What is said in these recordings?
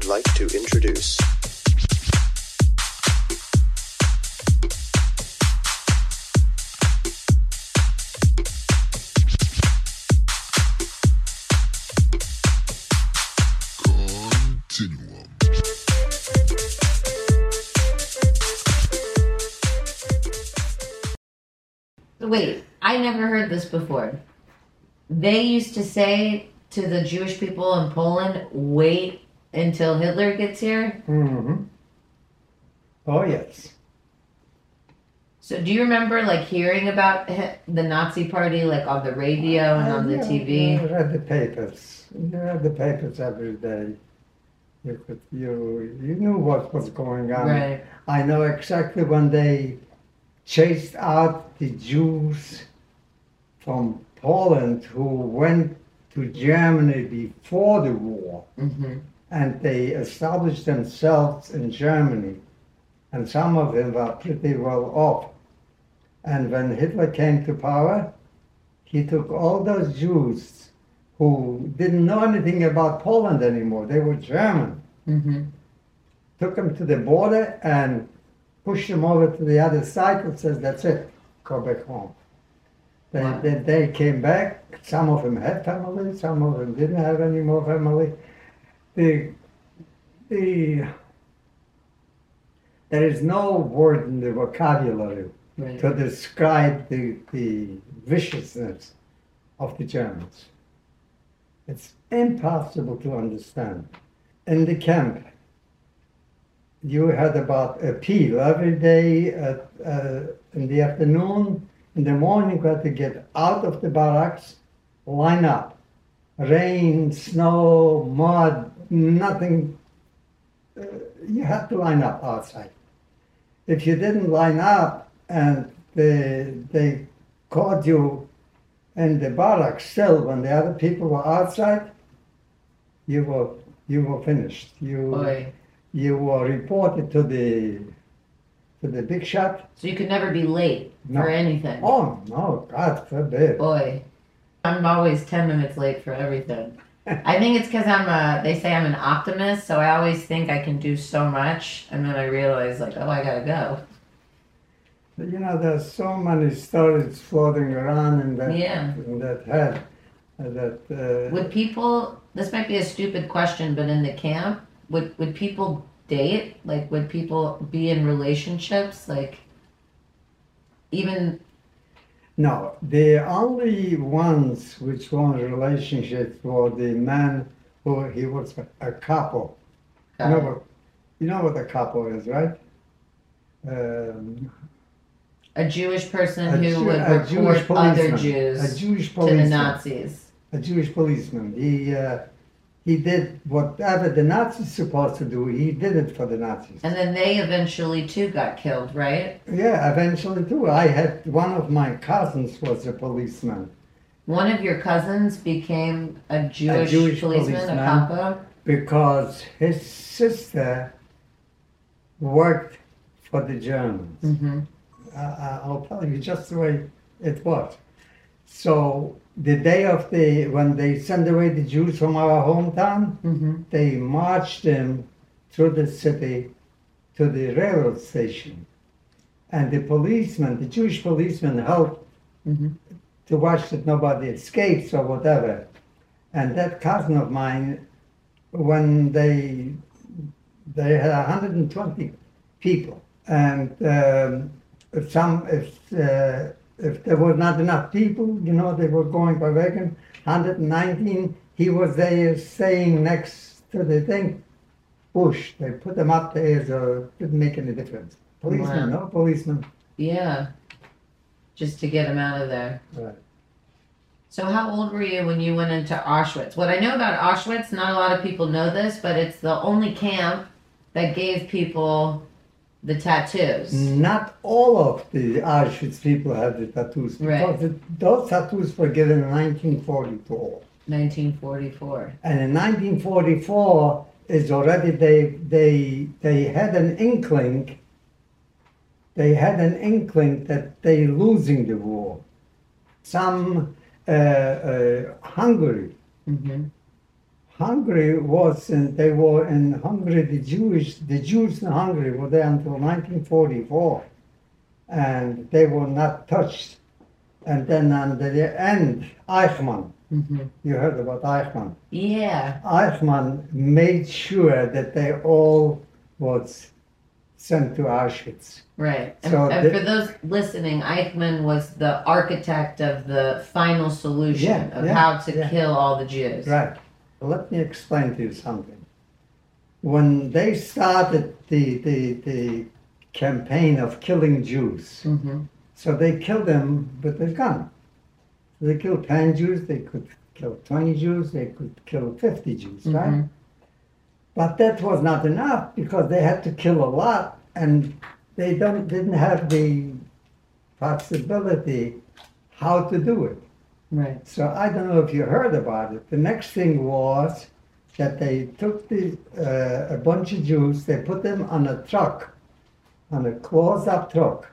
would like to introduce. Continuum. Wait, I never heard this before. They used to say to the Jewish people in Poland, wait until Hitler gets here. hmm Oh, yes. So do you remember like hearing about the Nazi party like on the radio and on the TV? I read the papers. You read the papers every day. You could, you, you knew what was going on. Right. I know exactly when they chased out the Jews from Poland who went to Germany before the war hmm and they established themselves in Germany. And some of them were pretty well off. And when Hitler came to power, he took all those Jews who didn't know anything about Poland anymore, they were German, hmm took them to the border and pushed them over to the other side and says, that's it, go back home. Then, Wow. they, they came back, some of them had family, some of them didn't have any more family. The, the, there is no word in the vocabulary Right. to describe the, the viciousness of the Germans. It's impossible to understand. In the camp, you had about Appell every day at, uh, in the afternoon. In the morning, you had to get out of the barracks, line up. Rain, snow, mud, nothing. Uh, you had to line up outside. If you didn't line up and they, they caught you in the barracks still when the other people were outside, you were you were finished. You Boy. you were reported to the to the big shot. So you could never be late No. for anything. Oh no, God forbid. Boy. I'm always 10 minutes late for everything. I think it's because I'm a, they say I'm an optimist, so I always think I can do so much, and then I realize, like, oh, I gotta go. You know, there's so many stories floating around in that Yeah. in that head uh, that uh, Would people, this might be a stupid question, but in the camp, would, would people date? Like, would people be in relationships? Like, even, No, the only ones which were in relationships were the man who he was a, capo. You know what? You know what a capo is, right? Um, a Jewish person a who Jew- would a Jewish report other policeman. Jews a Jewish to the Nazis. a Jewish policeman. He uh, he did whatever the Nazis supposed to do. He did it for the Nazis. And then they eventually too got killed, right? Yeah, eventually too. I had one of my cousins was a policeman One of your cousins became a Jewish, Jewish policeman, policeman. a capo. because his sister worked for the Germans. Mm-hmm. uh, I'll tell you just the way it was. So the day of the when they sent away the Jews from our hometown, Mm-hmm. they marched them through the city to the railroad station, and the policemen, the Jewish policemen, helped Mhm. to watch that nobody escapes or whatever. And that cousin of mine, when they they had 120 people, and um, some if uh, if there were not enough people, you know, they were going by wagon. 119, he was there saying next to the thing, bush. They put them up there, so it didn't make any difference. Policeman, Wow. no policeman. Yeah. Just to get them out of there. Right. So how old were you when you went into Auschwitz? What I know about Auschwitz, not a lot of people know this, but it's the only camp that gave people the tattoos. Not all of the Auschwitz people have the tattoos because Right. the, those tattoos were given in 1944. 1944. And in 1944 is already they they they had an inkling. They had an inkling that they losing the war. Some uh, uh, Hungary, Mm-hmm. Hungary was in, they were in Hungary, the Jewish, the Jews in Hungary were there until 1944 and they were not touched. And then on the end, Eichmann, hmm you heard about Eichmann. Yeah. Eichmann made sure that they all was sent to Auschwitz. Right. And, So and the- for those listening, Eichmann was the architect of the final solution Yeah, of yeah, how to yeah. kill all the Jews. Right. Let me explain to you something. When they started the, the, the campaign of killing Jews, hmm so they killed them with a gun. They killed 10 Jews, they could kill 20 Jews, they could kill 50 Jews, right? Mhm. But that was not enough because they had to kill a lot and they don't, didn't have the possibility how to do it. Right. So I don't know if you heard about it. The next thing was that they took the, uh, a bunch of Jews, they put them on a truck, on a closed-up truck,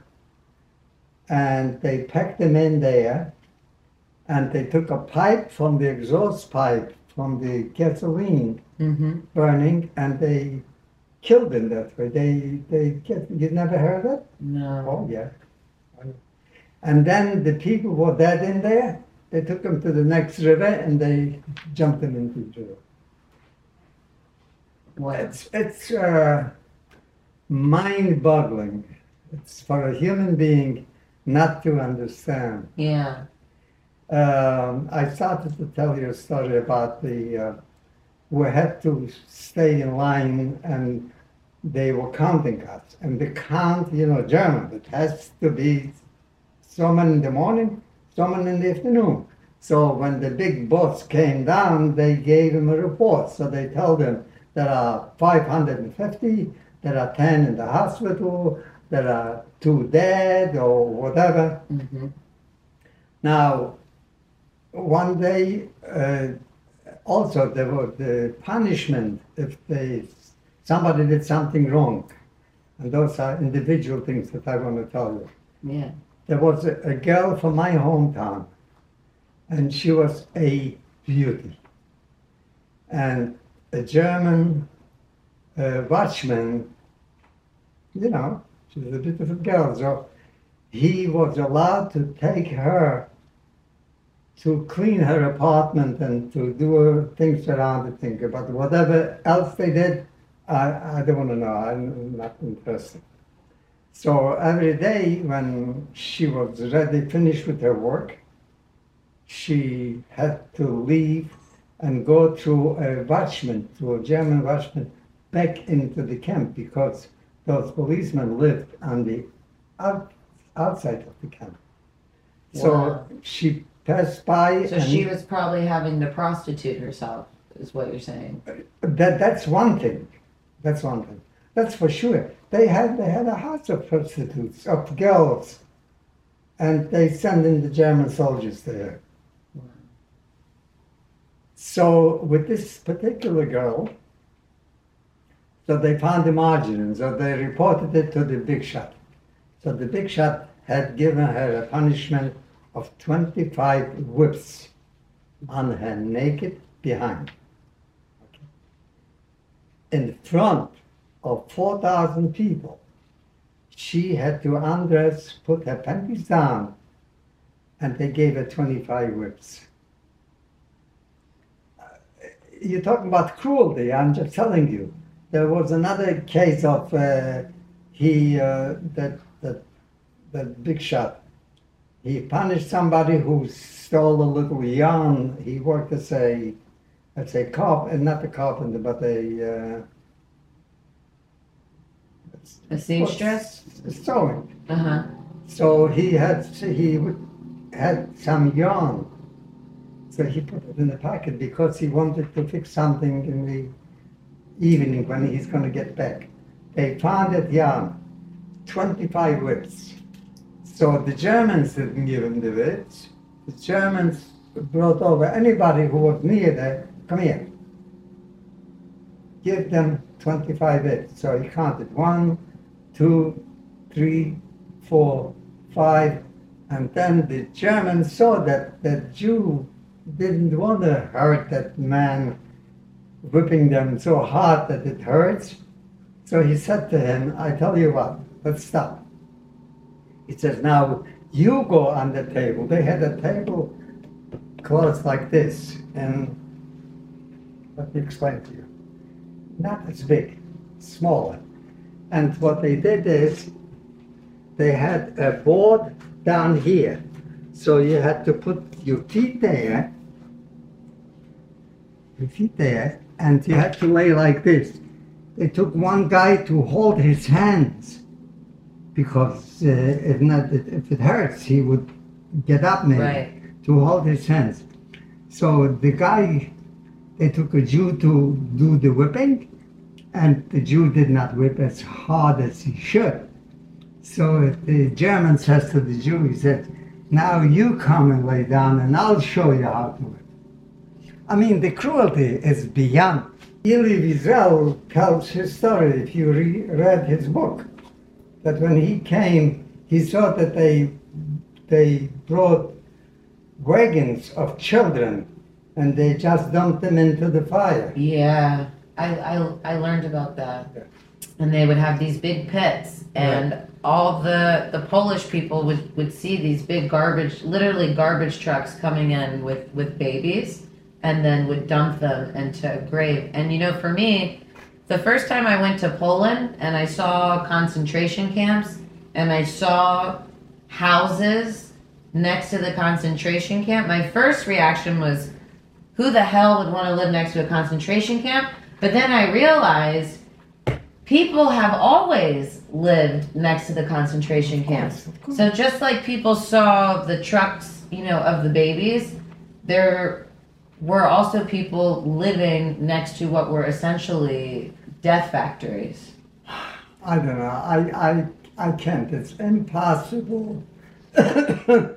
and they packed them in there, and they took a pipe from the exhaust pipe from the gasoline hmm burning, and they killed them that way. They they get you never heard of it? No. Oh, yeah. And then the people were dead in there. They took them to the next river and they jumped them into the river. What? It's, it's uh, mind boggling. It's for a human being not to understand. Yeah. Um, I started to tell you a story about the, uh, we had to stay in line and they were counting us. And the count, you know, German, it has to be someone in the morning, someone in the afternoon. So when the big boss came down, they gave him a report. So they told him there are 550, there are 10 in the hospital, there are two dead or whatever. hmm Now, one day, uh, also there was the punishment if they somebody did something wrong, and those are individual things that I want to tell you. Yeah. There was a, a girl from my hometown, and she was a beauty. And a German uh, watchman, you know, she was a beautiful girl, so he was allowed to take her to clean her apartment and to do things around the thing. But whatever else they did, I, I don't want to know. I'm not interested. So every day when she was ready, finished with her work, she had to leave and go through a watchman, through a German watchman, back into the camp because those policemen lived on the out, outside of the camp. So Wow. she passed by. So she was probably having to prostitute herself, is what you're saying. That that's one thing. That's one thing. That's for sure. They had they had a house of prostitutes of girls, and they sent in the German soldiers there. So with this particular girl, so they found the margin, so they reported it to the big shot. So the big shot had given her a punishment of 25 whips on her naked behind. In front of 4,000 people, she had to undress, put her panties down, and they gave her 25 whips you're talking about cruelty. I'm just telling you. There was another case of uh, he uh, that that that big shot. He punished somebody who stole a little yarn. He worked as a as a carp and not a carpenter, but a uh, A seamstress? sewing. Uh huh. So he had he had some yarn. So he put it in the pocket because he wanted to fix something in the evening when he's going to get back. They found that yarn, 25 whips. So the Germans didn't give him the whips. The Germans brought over anybody who was near there. Come here. Give them 25 whips. So he counted one, two, three, four, five, and then the German saw that the Jew didn't want to hurt that man whipping them so hard that it hurts. So he said to him, I tell you what, let's stop. He says, now you go on the table. They had a table closed like this, and let me explain to you. Not as big, smaller. And what they did is they had a board down here. So you had to put your feet there, your feet there, and you had to lay like this. It took one guy to hold his hands because uh, if not, if it hurts, he would get up maybe Right. to hold his hands. So the guy, they took a Jew to do the whipping, and the Jew did not whip as hard as he should. So the German says to the Jew, he said, now you come and lay down and I'll show you how to whip. I mean, the cruelty is beyond. Elie Wiesel tells his story, if you re- read his book, that when he came, he saw that they, they brought wagons of children and they just dumped them into the fire. Yeah, I, I, I learned about that. Yeah. And they would have these big pits, and all the the Polish people would, would see these big garbage, literally garbage trucks coming in with, with babies, and then would dump them into a grave. And you know, for me, the first time I went to Poland and I saw concentration camps, and I saw houses next to the concentration camp, my first reaction was, who the hell would want to live next to a concentration camp? But then I realized people have always lived next to the concentration camps. So just like people saw the trucks, you know, of the babies, there were also people living next to what were essentially death factories. I don't know. I, I, I can't. It's impossible for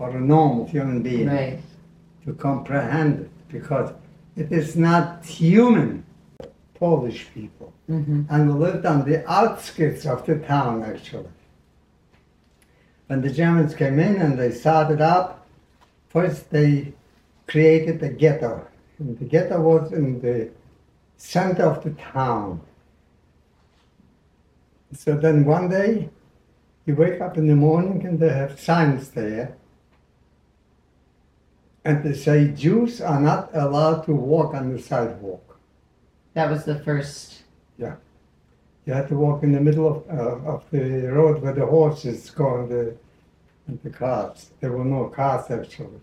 a normal human being Right. To comprehend it because it is not human. Polish people. hmm And we lived on the outskirts of the town actually. When the Germans came in and they started up, first they created a ghetto. And the ghetto was in the center of the town. So then one day, you wake up in the morning and they have signs there. And they say Jews are not allowed to walk on the sidewalk. That was the first. Yeah. You had to walk in the middle of, uh, of the road where the horses go and the, and the cars. There were no cars actually.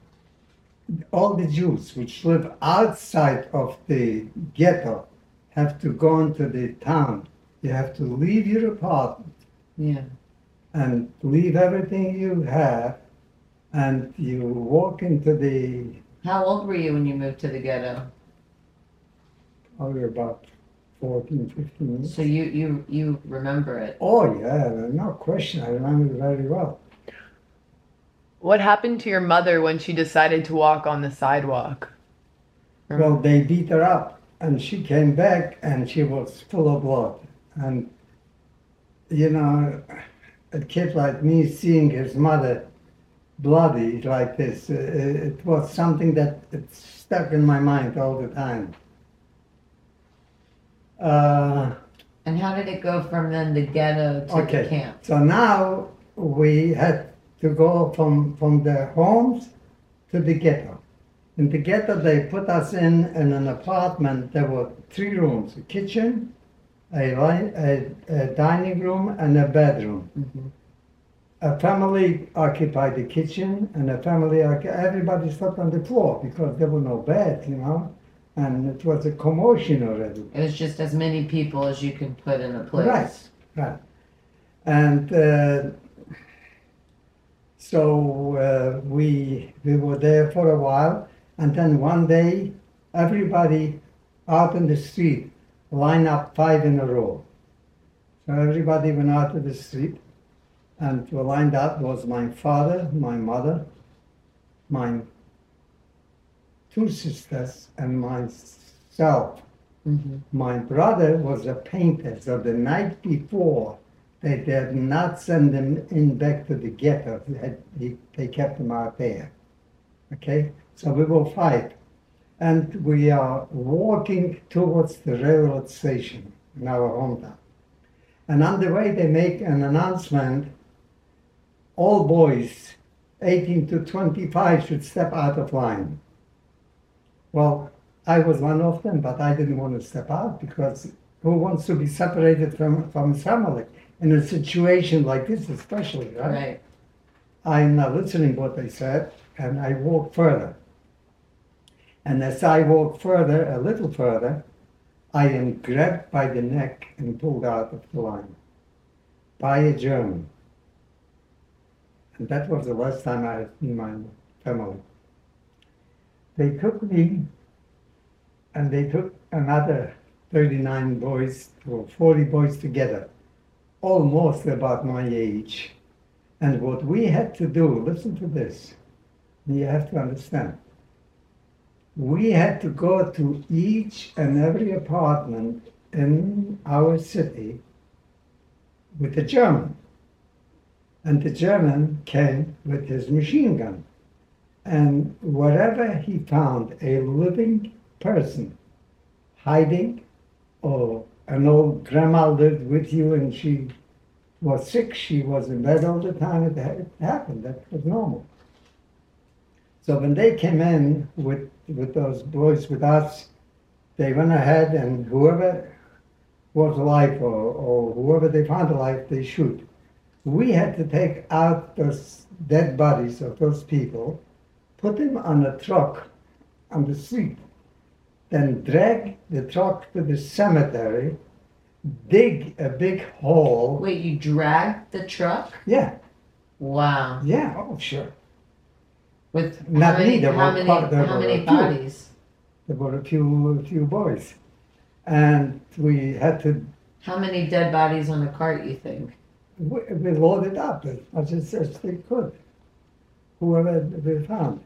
All the Jews which live outside of the ghetto have to go into the town. You have to leave your apartment Yeah. and leave everything you have and you walk into the, How old were you when you moved to the ghetto? probably about 14, 15 years. So you you you remember it? Oh yeah, no question. I remember it very well. What happened to your mother when she decided to walk on the sidewalk? Well, they beat her up, and she came back, and she was full of blood. And you know, a kid like me seeing his mother bloody like this, uh, it was something that it stuck in my mind all the time. Uh, And how did it go from then the ghetto to Okay. the camp? so now we had to go from from the homes to the ghetto. In the ghetto, they put us in in an apartment. There were three rooms: a kitchen, a, a, a dining room, and a bedroom. Mhm. A family occupied the kitchen, and a family, everybody slept on the floor because there were no beds, you know, and it was a commotion already. It was just as many people as you could put in a place. Right. Right. And uh, so uh, we we were there for a while, and then one day, everybody out in the street line up five in a row. So everybody went out to the street, and lined up was my father, my mother, my two sisters, and myself. hmm My brother was a painter, so the night before, they did not send him in back to the ghetto. They, had, he, they kept him out there. Okay? So we will fight. and we are walking towards the railroad station in our hometown. And on the way, they make an announcement all boys 18 to 25 should step out of line. Well, I was one of them, but I didn't want to step out because who wants to be separated from, from his family in a situation like this, especially, right? Right. I'm not listening what they said, and I walk further. And as I walk further, a little further, I am grabbed by the neck and pulled out of the line by a German. And that was the last time I had seen my family. They took me, and they took another 39 boys or 40 boys together, almost about my age. And what we had to do, listen to this, you have to understand. We had to go to each and every apartment in our city with a German. And the German came with his machine gun. And wherever he found a living person hiding, or an old grandma lived with you and she was sick, she was in bed all the time, it, ha- it happened. That was normal. So when they came in with, with those boys with us, they went ahead and whoever was alive or, or whoever they found alive, they shoot. We had to take out those dead bodies of those people, put them on a truck on the street, then drag the truck to the cemetery, dig a big hole. Wait, you dragged the truck? Yeah, Wow. yeah, oh sure. With Not how many, me, there how were many, quite- there how were many few. bodies? There were a few, a few boys, and we had to How many dead bodies on a cart, you think? We, we loaded up as much as, they could, whoever we found.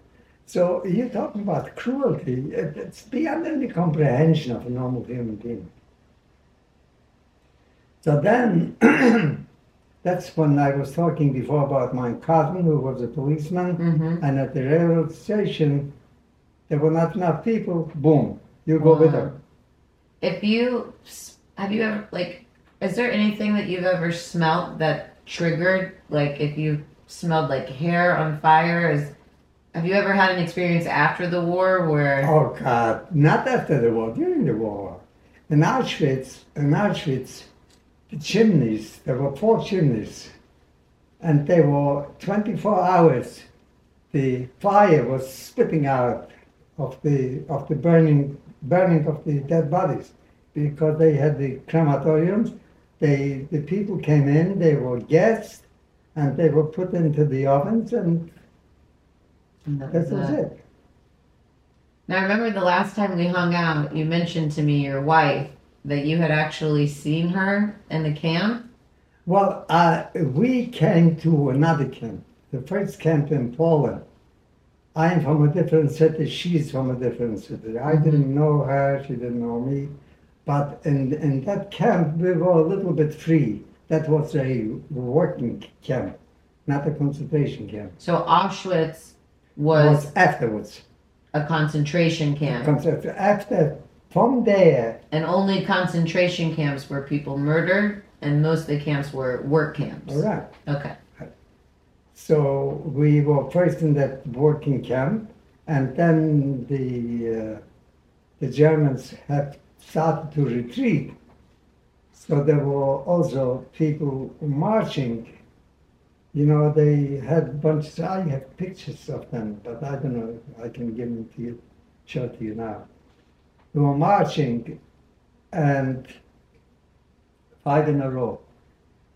So you're talking about cruelty. It's beyond any comprehension of a normal human being. So then, that's when I was talking before about my cousin who was a policeman, Mm-hmm. and at the railroad station, there were not enough people. Boom, you go with Wow. them. If you have you ever like, is there anything that you've ever smelled that triggered? Like, if you smelled like hair on fire, is have you ever had an experience after the war where? Oh God, not after the war, during the war. In Auschwitz, in Auschwitz, the chimneys, there were four chimneys, and they were 24 hours. The fire was spitting out of the of the burning burning of the dead bodies because they had the crematoriums. They the people came in, they were guests, and they were put into the ovens, and that was Uh, it. Now, I remember the last time we hung out, you mentioned to me your wife that you had actually seen her in the camp. Well, uh, we came to another camp, the first camp in Poland. I'm from a different city, she's from a different city. I Mhm. didn't know her, she didn't know me. But in, in that camp, we were a little bit free. That was a working camp, not a concentration camp. So Auschwitz was was afterwards. a concentration camp, After, from there, and only concentration camps were people murdered, and most of the camps were work camps. all right. Okay. So we were first in that working camp, and then the uh, the Germans had started to retreat. So there were also people marching. You know, they had bunches. I have pictures of them, but I don't know. I can give them to you, show to you now. They were marching, and five in a row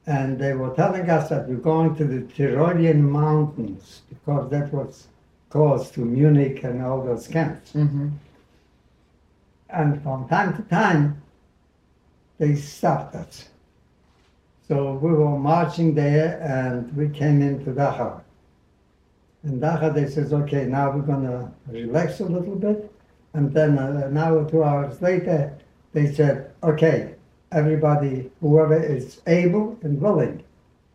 and they were telling us that we're going to the Tyrolean mountains because that was close to Munich and all those camps. Mm-hmm. And from time to time, they stopped us. So we were marching there and we came into Dachau. In Dachau, they says, okay, now we're to relax a little bit. And then uh, an hour, two hours later, they said, okay, everybody, whoever is able and willing,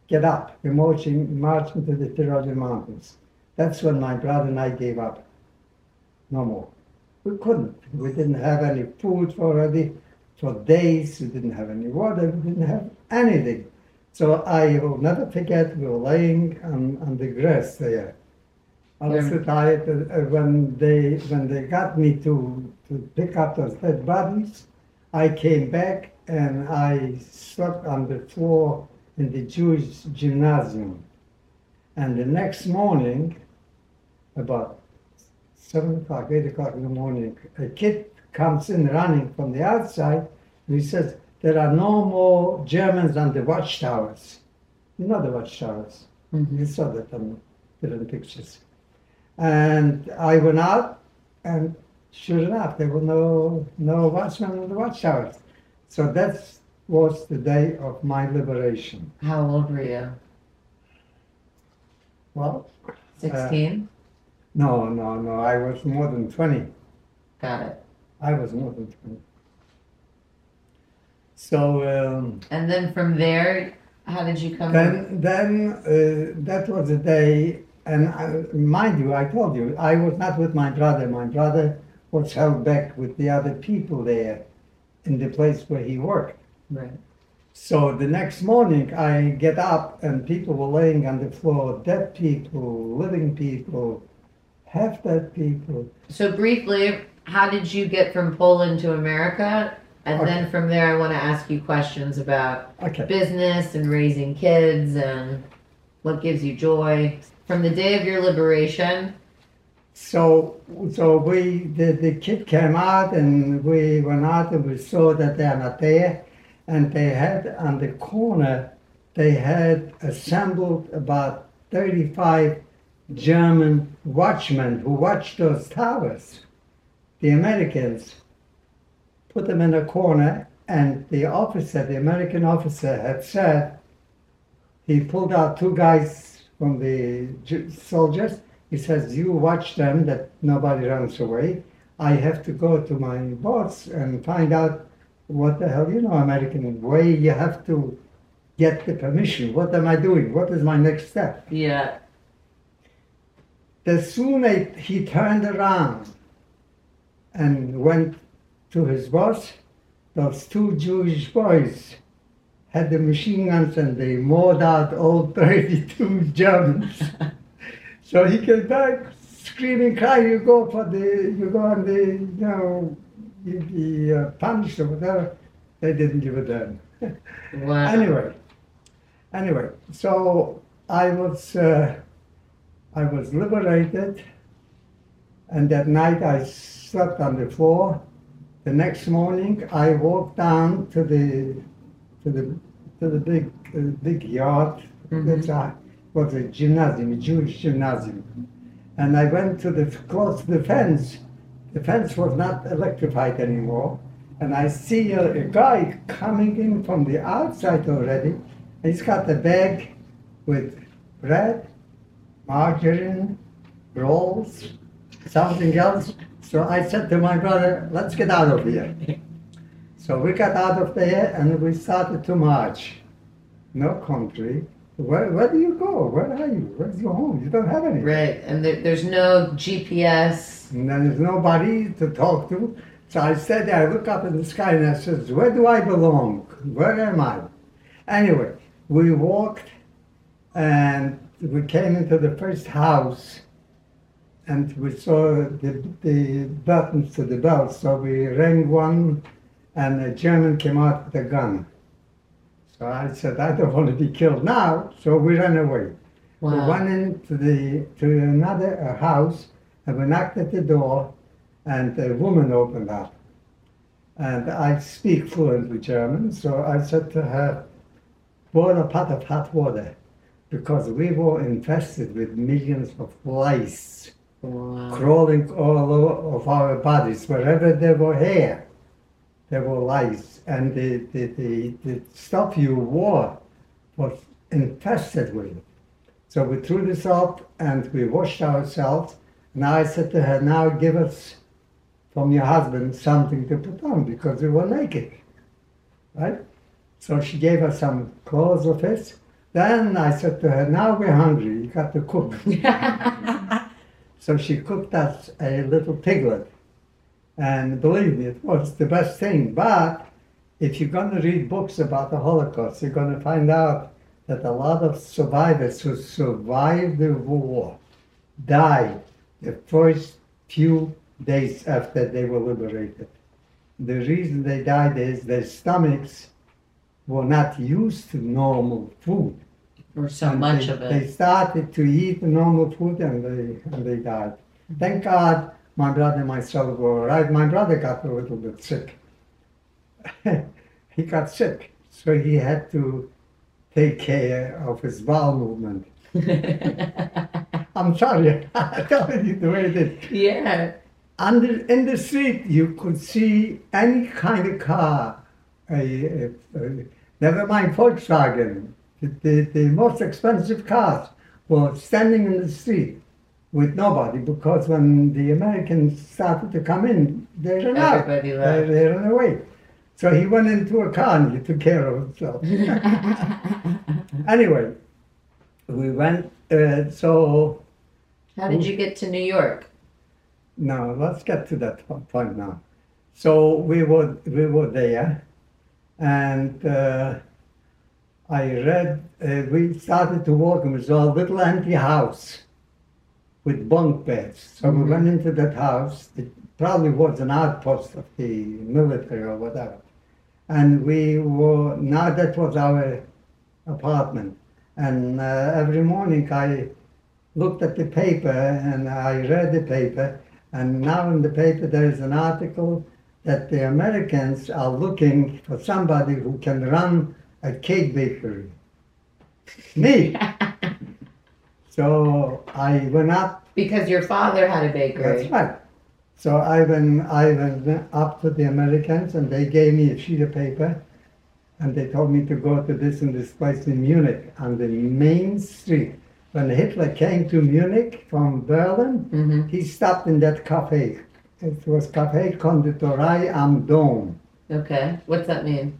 get up. We're marching, marching to the Tyrolean mountains. That's when my brother and I gave up. No more. We couldn't. We didn't have any food already for days. We didn't have any water. We didn't have anything. So I will never forget. We were laying on, on the grass there. I was so tired uh, when they when they got me to to pick up those dead bodies. I came back and I slept on the floor in the Jewish gymnasium. And the next morning, about seven o'clock, eight o'clock in the morning, a kid comes in running from the outside and he says, There are no more Germans on the watchtowers. You know the watchtowers. Mhm. You saw that on different pictures. And I went out, and sure enough, there were no no watchmen on the watchtowers. So that was the day of my liberation. How old were you? Well, 16? No, no, no. I was more than twenty. Got it. I was more than twenty. So um, And then from there, how did you come? then, then uh, that was the day. And I, mind you, I told you I was not with my brother. My brother was held back with the other people there, in the place where he worked. right. So the next morning, I get up and people were laying on the floor, dead people, living people, half dead people. So briefly, how did you get from Poland to America? And then from there, I want to ask you questions about Okay. business and raising kids and what gives you joy. From the day of your liberation, So, so we, the, the kid came out and we went out and we saw that they are not there. And they had on the corner, they had assembled about 35 German watchmen who watched those towers. The Americans put them in a corner and the officer, the American officer had said, he pulled out two guys from the soldiers he says, You watch them that nobody runs away. I have to go to my boss and find out what the hell, you know, American way, you have to get the permission. What am I doing? What is my next step? yeah, The sooner he turned around and went to his boss, those two Jewish boys had the machine guns and they mowed out all 32 Germans. so he came back screaming, crying, you go for the, you go on the, you know, you be uh, punished or whatever. They didn't give a damn. wow. Anyway, anyway, so I was uh, I was liberated, and that night I slept on the floor. The next morning I walked down to the to the to the big uh, big yard. Mhm. That's a, was a gymnasium, a Jewish gymnasium, and I went to the close to the fence. The fence was not electrified anymore, and I see a, a guy coming in from the outside already. He's got a bag with bread, margarine, rolls, something else. So I said to my brother, let's get out of here. So we got out of there and we started to march. No country. Where, where do you go? Where are you? Where's your home? You don't have any. Right, and there, there's no GPS. And there's nobody to talk to. So I said, I look up in the sky and I says, where do I belong? Where am I? Anyway, we walked and we came into the first house and we saw the, the buttons to the bell. So we rang one and a German came out with a gun. So I said, I don't want to be killed now. So we ran away. We Wow. went into the to another uh, house and we knocked at the door, and a woman opened up. And I speak fluently German, so I said to her, "Pour a pot of hot water," because we were infested with millions of lice Wow. crawling all over of our bodies. Wherever there were hair, there were lice, and the, the, the, the stuff you wore was infested with it. So we threw this up and we washed ourselves. Now I said to her, now give us from your husband something to put on because we were naked. Right? So she gave us some clothes of his. Then I said to her, now we're hungry, you got to cook. So she cooked us a little piglet. And believe me, it was the best thing. But if you're going to read books about the Holocaust, you're going to find out that a lot of survivors who survived the war died the first few days after they were liberated. The reason they died is their stomachs were not used to normal food. Or so And much they, of They started to eat normal food and they and they died. Thank God my brother and myself were all right. My brother got a little bit sick. he got sick, so he had to take care of his bowel movement. I'm sorry, I told you the way it is. yeah. Under, in the street, you could see any kind of car, never mind Volkswagen, the, the, most expensive cars were standing in the street with nobody because when the Americans started to come in, they ran out. Everybody They, left. they ran away. So he went into a car and he took care of himself. anyway, we went, uh, so How did you get to New York? now let's get to that point now. So we were we were there, and uh, I read. Uh, we started to walk. It was a little empty house with bunk beds. So we Mhm. went into that house. It probably was an outpost of the military or whatever. And we were now that was our apartment. And uh, every morning I looked at the paper and I read the paper. And now in the paper there is an article that the Americans are looking for somebody who can run a cake bakery. Me. so I went up. Because your father had a bakery. That's right. So I went, I went up to the Americans and they gave me a sheet of paper and they told me to go to this and this place in Munich on the main street. When Hitler came to Munich from Berlin, hmm he stopped in that cafe. It was Café Konditorei am Dom. Okay. What's that mean?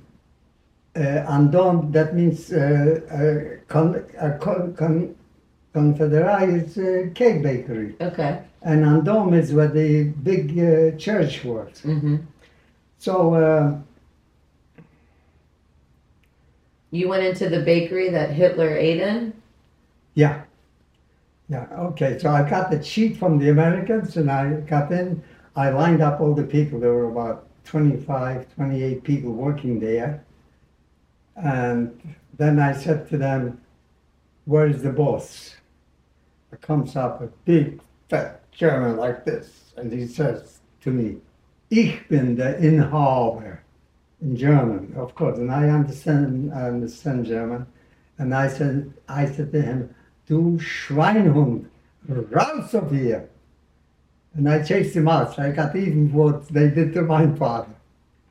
Uh, am Dom, that means uh, uh, con, uh, con, con, Konditorei is a cake bakery. Okay. And am Dom is where the big uh, church was. Mm-hmm. So uh, You went into the bakery that Hitler ate in? Yeah. Yeah, okay. So I got the sheet from the Americans and I got in. I lined up all the people. There were about 25, 28 people working there. And then I said to them, Where is the boss? There comes up a big, fat German like this. And he says to me, Ich bin der Inhaber. In German, of course. And I understand, I understand German. And I said, I said to him, Du Schweinhund, raus of here. And I chased him out. So I got even what they did to my father.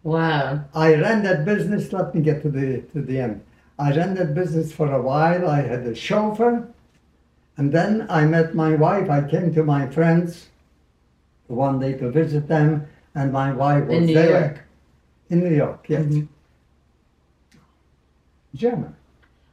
Wow. I ran that business, let me get to the, to the end. I ran that business for a while. I had a chauffeur. And then I met my wife. I came to my friends one day to visit them. And my wife was In New there. York? In New York, yes. Mhm. German,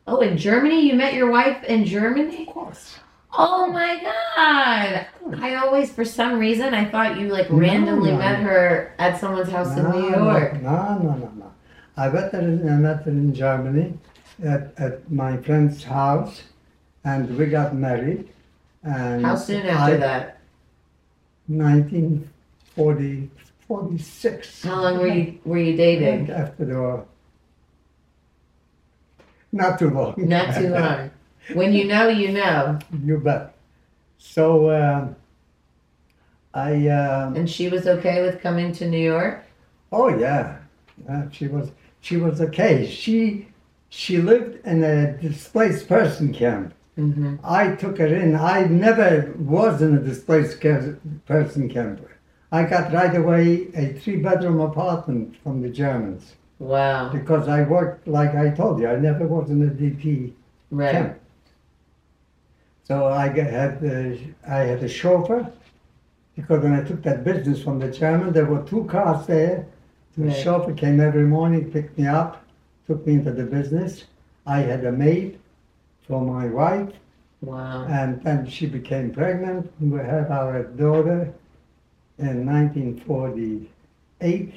Oh, in Germany? You met your wife in Germany? of course. Oh my god! I always, for some reason, I thought you like randomly no. met her at someone's house in New York. No, no, no, no. I met her in, I met her in Germany at, at my friend's house, and we got married. And How soon after I- that? 1940, 46. How long were you were you dating? After the war. Not too long. Not too long. When you know, you know. you bet. So uh, I. um And she was okay with coming to New York. Oh yeah, uh, she was she was okay. She she lived in a displaced person camp. Mm-hmm. I took her in. I never was in a displaced person camp. I got right away a three bedroom apartment from the Germans Wow. because I worked like I told you. I never was in a DP Right. camp. So I had uh, I had a chauffeur because when I took that business from the German, there were two cars there. The Right. chauffeur came every morning, picked me up, took me into the business. I had a maid for my wife, Wow. and then she became pregnant. We had our daughter, in 1948.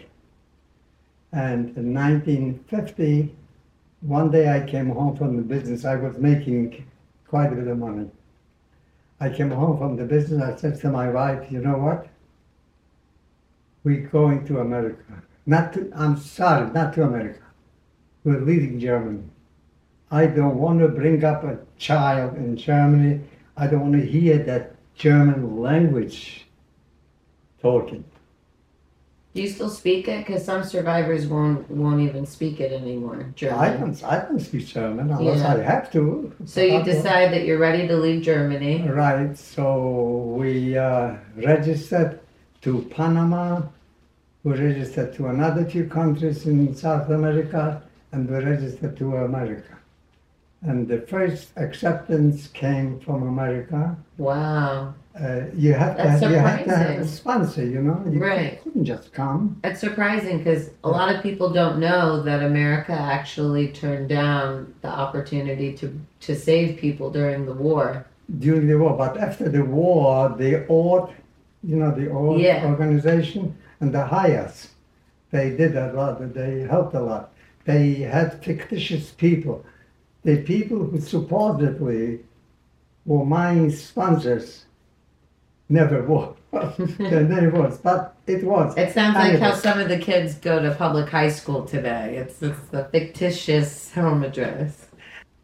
And in 1950, one day I came home from the business. I was making quite a bit of money. I came home from the business. I said to my wife, you know what? We're going to America. Not to, I'm sorry, not to America. We're leaving Germany. I don't want to bring up a child in Germany. I don't want to hear that German language talking. Do you still speak it? Because some survivors won't won't even speak it anymore. I German. don't, I don't speak German unless Yeah. I have to. So you decide that you're ready to leave Germany. Right, so we uh, registered to Panama, we registered to another few countries in South America, and we registered to America. And the first acceptance came from America. Wow, Uh, you have to That's have, you have to have a sponsor, you know. You Right. couldn't just come. that's surprising because a lot of people don't know that America actually turned down the opportunity to to save people during the war. during the war. But after the war, the ORT, you know, the ORT Yeah. organization and the HIAS, they did a lot. They helped a lot. They had fictitious people. The people who supposedly were my sponsors never were. Name was, but it was. It sounds like how some of the kids go to public high school today. It's it's the fictitious home address.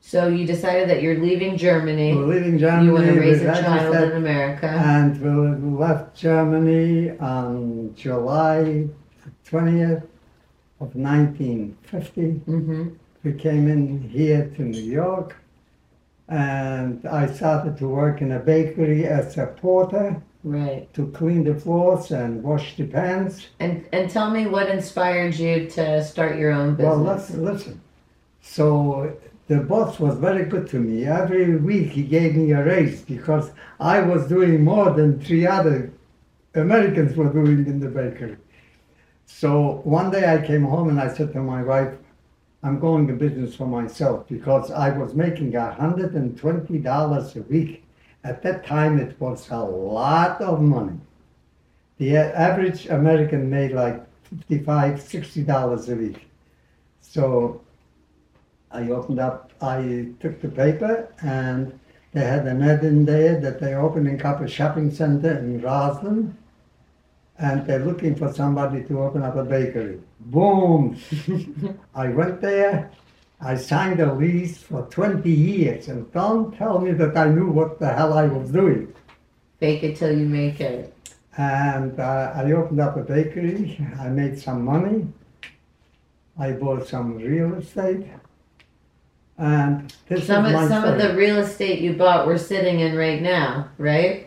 So you decided that you're leaving Germany. We live in Germany. You want to raise a child in America. And we left Germany on July 20th of 1950. hmm We came in here to New York and I started to work in a bakery as a porter Right. to clean the floors and wash the pans. And and tell me what inspired you to start your own business. Well, listen, listen. So the boss was very good to me. Every week he gave me a raise because I was doing more than three other Americans were doing in the bakery. So one day I came home and I said to my wife, I'm going to business for myself because I was making $120 a week. At that time, it was a lot of money. The average American made like 55 $60 a week. So I opened up, I took the paper and they had an ad in there that they're opening up a shopping center in Roslyn and they're looking for somebody to open up a bakery. Boom! I went there, I signed a lease for 20 years and don't tell me that I knew what the hell I was doing. Bake it till you make it. And uh, I opened up a bakery, I made some money, I bought some real estate. And this Some is of some of story. the real estate you bought we're sitting in right now, right?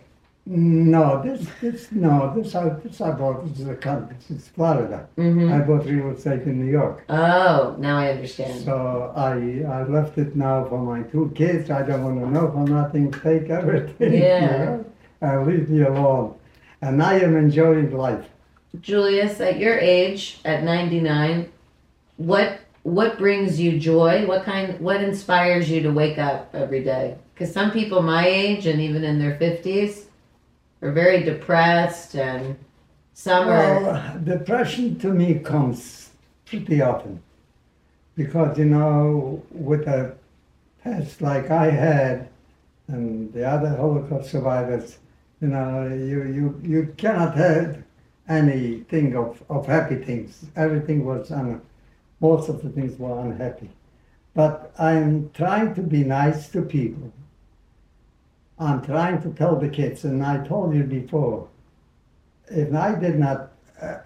No, this, this, no, this I, this I bought, this is a country, this is Florida. Mm-hmm. I bought real estate in New York. Oh, now I understand. So I, I left it now for my two kids. I don't want to know for nothing, take everything. you Yeah. know? Uh, leave me alone. And I am enjoying life. Julius, at your age, at 99, what what brings you joy? What kind what inspires you to wake up every day? Cuz some people my age and even in their 50s are very depressed and some are Well, depression to me comes pretty often because you know, with a past like I had and the other Holocaust survivors, you know, you you, you cannot have anything of, of happy things. Everything was un, most of the things were unhappy. But I'm trying to be nice to people. I'm trying to tell the kids, and I told you before, if I did not, uh,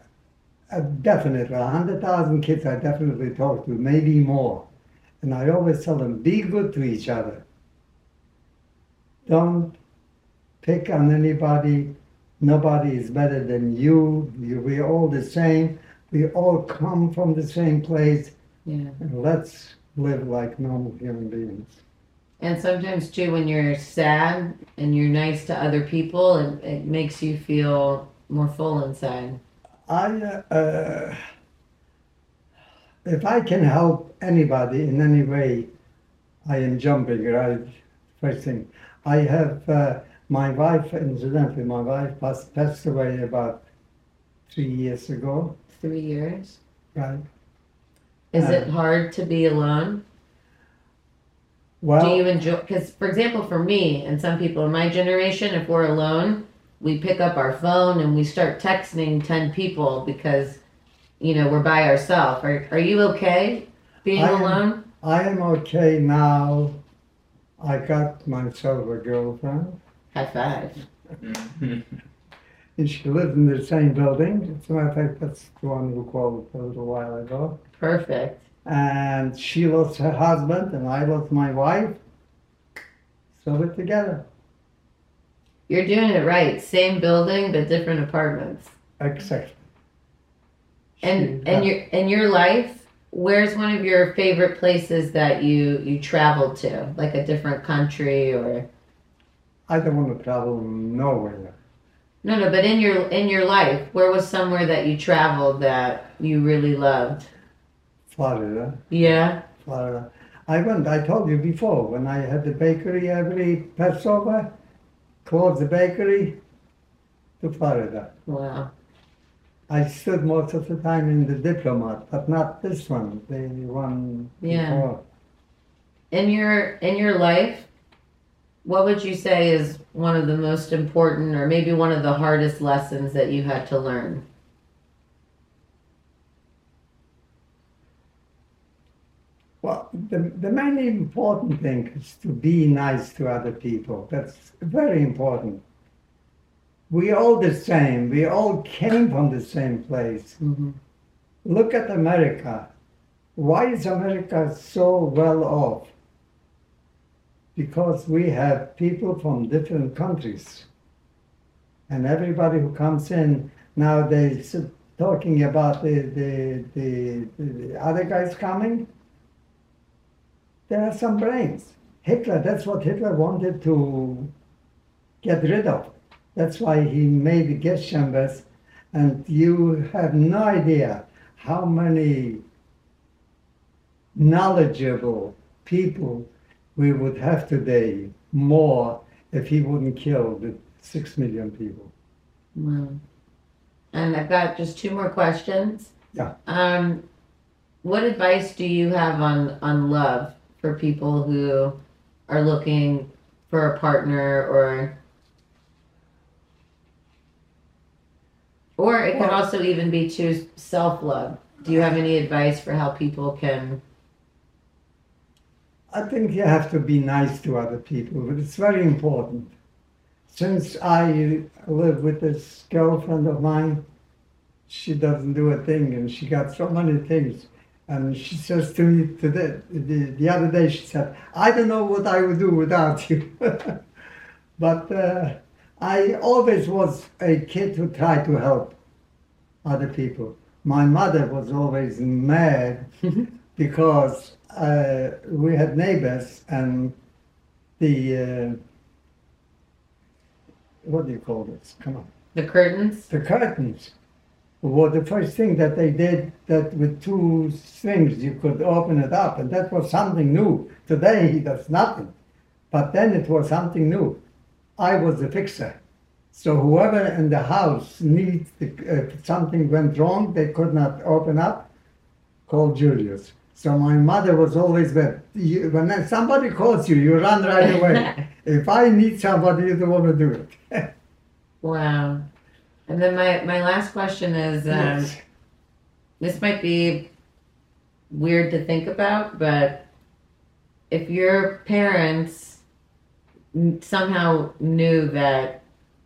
uh, definitely, 100,000 kids I definitely talk to, maybe more. And I always tell them, be good to each other. Don't pick on anybody. Nobody is better than you. you. We're all the same. We all come from the same place. yeah. And let's live like normal human beings. And sometimes too when you're sad and you're nice to other people it, it makes you feel more full inside. I, uh, uh, if I can help anybody in any way, I am jumping right. First thing, I have uh, my wife. Incidentally, my wife passed, passed away about three years ago, Three years. right? Is Uh, it hard to be alone? Well, Do you enjoy? Because, for example, for me and some people in my generation, if we're alone, we pick up our phone and we start texting ten people because, you know, we're by ourselves. Are Are you okay being I am- alone? I am okay now. I got myself a girlfriend, High five. and she lives in the same building. As a matter of fact, that's the one who called a little while ago. Perfect. And she lost her husband, and I lost my wife. So we're together. You're doing it right. Same building but different apartments. Exactly. And She- and your in your life, where's one of your favorite places that you you traveled to, like a different country or I don't want to travel nowhere. no no, but in your in your life, where was somewhere that you traveled that you really loved? Florida, Yeah. Florida. I went, I told you before, when I had the bakery every Passover, closed the bakery to Florida. Wow. I stood most of the time in the diplomat, but not this one, the one Yeah. before. In your in your life, what would you say is one of the most important or maybe one of the hardest lessons that you had to learn? Well, the, the main important thing is to be nice to other people. That's very important. We all the same. We all came from the same place. Mm-hmm. Look at America. Why is America so well off? Because we have people from different countries. And everybody who comes in, now they're talking about the, the, the, the other guys coming. There are some brains. Hitler, that's what Hitler wanted to get rid of. That's why he made the gas chambers. And you have no idea how many knowledgeable people we would have today more if he wouldn't kill the six million people. Wow. And I've got just two more questions. Yeah. Um, what advice do you have on on love for people who are looking for a partner or or it could Well- also even be to self love. Do you have any advice for how people can I think you have to be nice to other people, but it's very important. Since I live with this girlfriend of mine, she doesn't do a thing, and she got so many things. And she says to me today, the, the other day, she said, I don't know what I would do without you. but uh, I always was a kid who tried to help other people. My mother was always mad because uh, we had neighbors and the uh, what do you call this? Come on, the curtains? the curtains were the first thing that they did. That with two strings you could open it up, and that was something new. Today that's nothing, but then it was something new. I was the fixer. So whoever in the house needs the, if something went wrong, they could not open up, call Julius. So my mother was always there. You, when somebody calls you, you run right away. if I need somebody, you don't want to do it. Wow. And then my, my last question is um, this might be weird to think about, but if your parents somehow knew that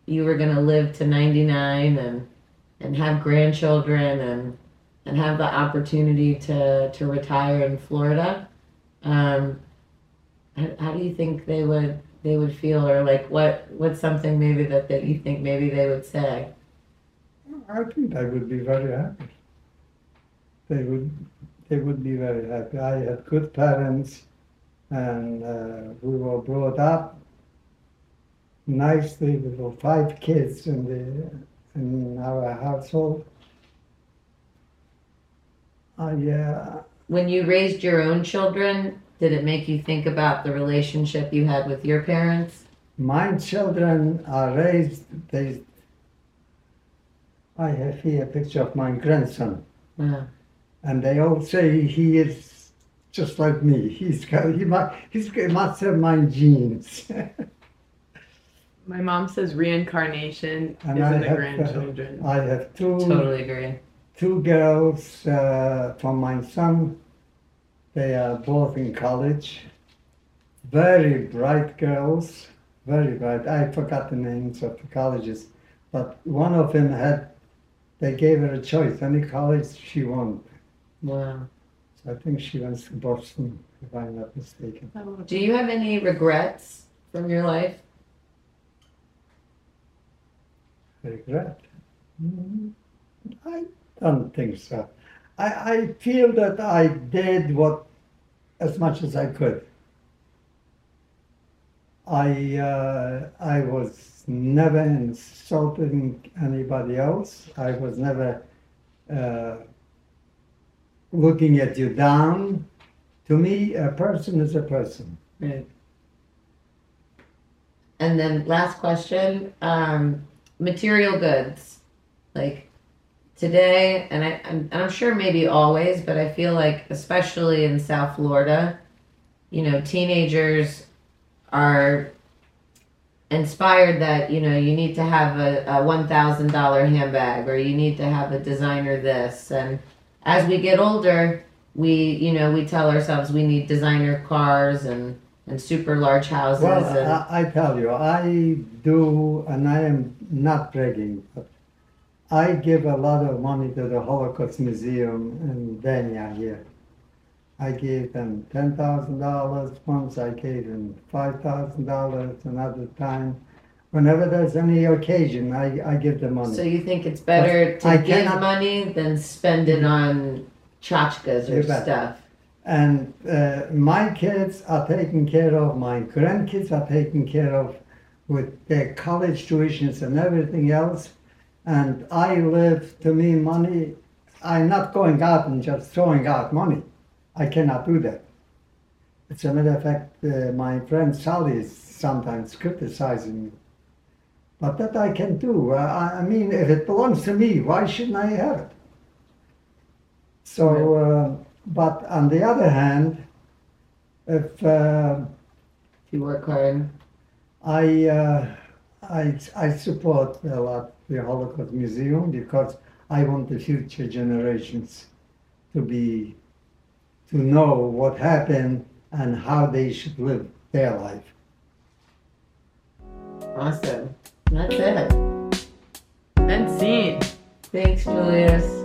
you were going to live to 99 and and have grandchildren and and have the opportunity to to retire in Florida, um, how, how do you think they would they would feel, or like what what's something maybe that that you think maybe they would say? I think I would be very happy. They would, they would be very happy. I had good parents, and uh, we were brought up nicely. We were five kids in the in our household. Uh, When you raised your own children, did it make you think about the relationship you had with your parents? my children are raised. They I have here a picture of my grandson, Yeah. and they all say he is just like me. He's got, he must, he's, he must have my genes. My mom says reincarnation And is I in the have, uh, grandchildren. I have two Totally agree. two girls uh, from my son. They are both in college. Very bright girls, very bright. I forgot the names of the colleges, but one of them had. They gave her a choice. Any college she wanted. Wow. So I think she went to Boston, if I'm not mistaken. Do you have any regrets from your life? Regret? Mm, I don't think so. I, I feel that I did what as much as I could. I uh, I was never insulting anybody else. I was never uh, looking at you down. To me, a person is a person. Right. And then last question, um, material goods, like today, and I, I'm, and I'm sure maybe always, but I feel like especially in South Florida, you know, teenagers are inspired that you know you need to have a, a one thousand dollar handbag or you need to have a designer this, and as we get older, we you know we tell ourselves we need designer cars and and super large houses Well, and I, I tell you, I do, and I am not bragging, but I give a lot of money to the Holocaust Museum in Dania here. I gave them ten thousand dollars once. I gave them five thousand dollars another time. Whenever there's any occasion, I, I give them money. so you think it's better to I give cannot- money than spend it on tchotchkes or You bet. stuff And uh, my kids are taken care of, my grandkids are taken care of with their college tuitions and everything else. And I live, to me, money, I'm not going out and just throwing out money. I cannot do that. As a matter of fact, uh, my friend Sally is sometimes criticizing me. But that I can do. Uh, I I mean, if it belongs to me, why shouldn't I have it? So, uh, but on the other hand, if uh, you work hard I, uh, I I support a lot the Holocaust Museum because I want the future generations to be to know what happened and how they should live their life. awesome that's it And scene. thanks julius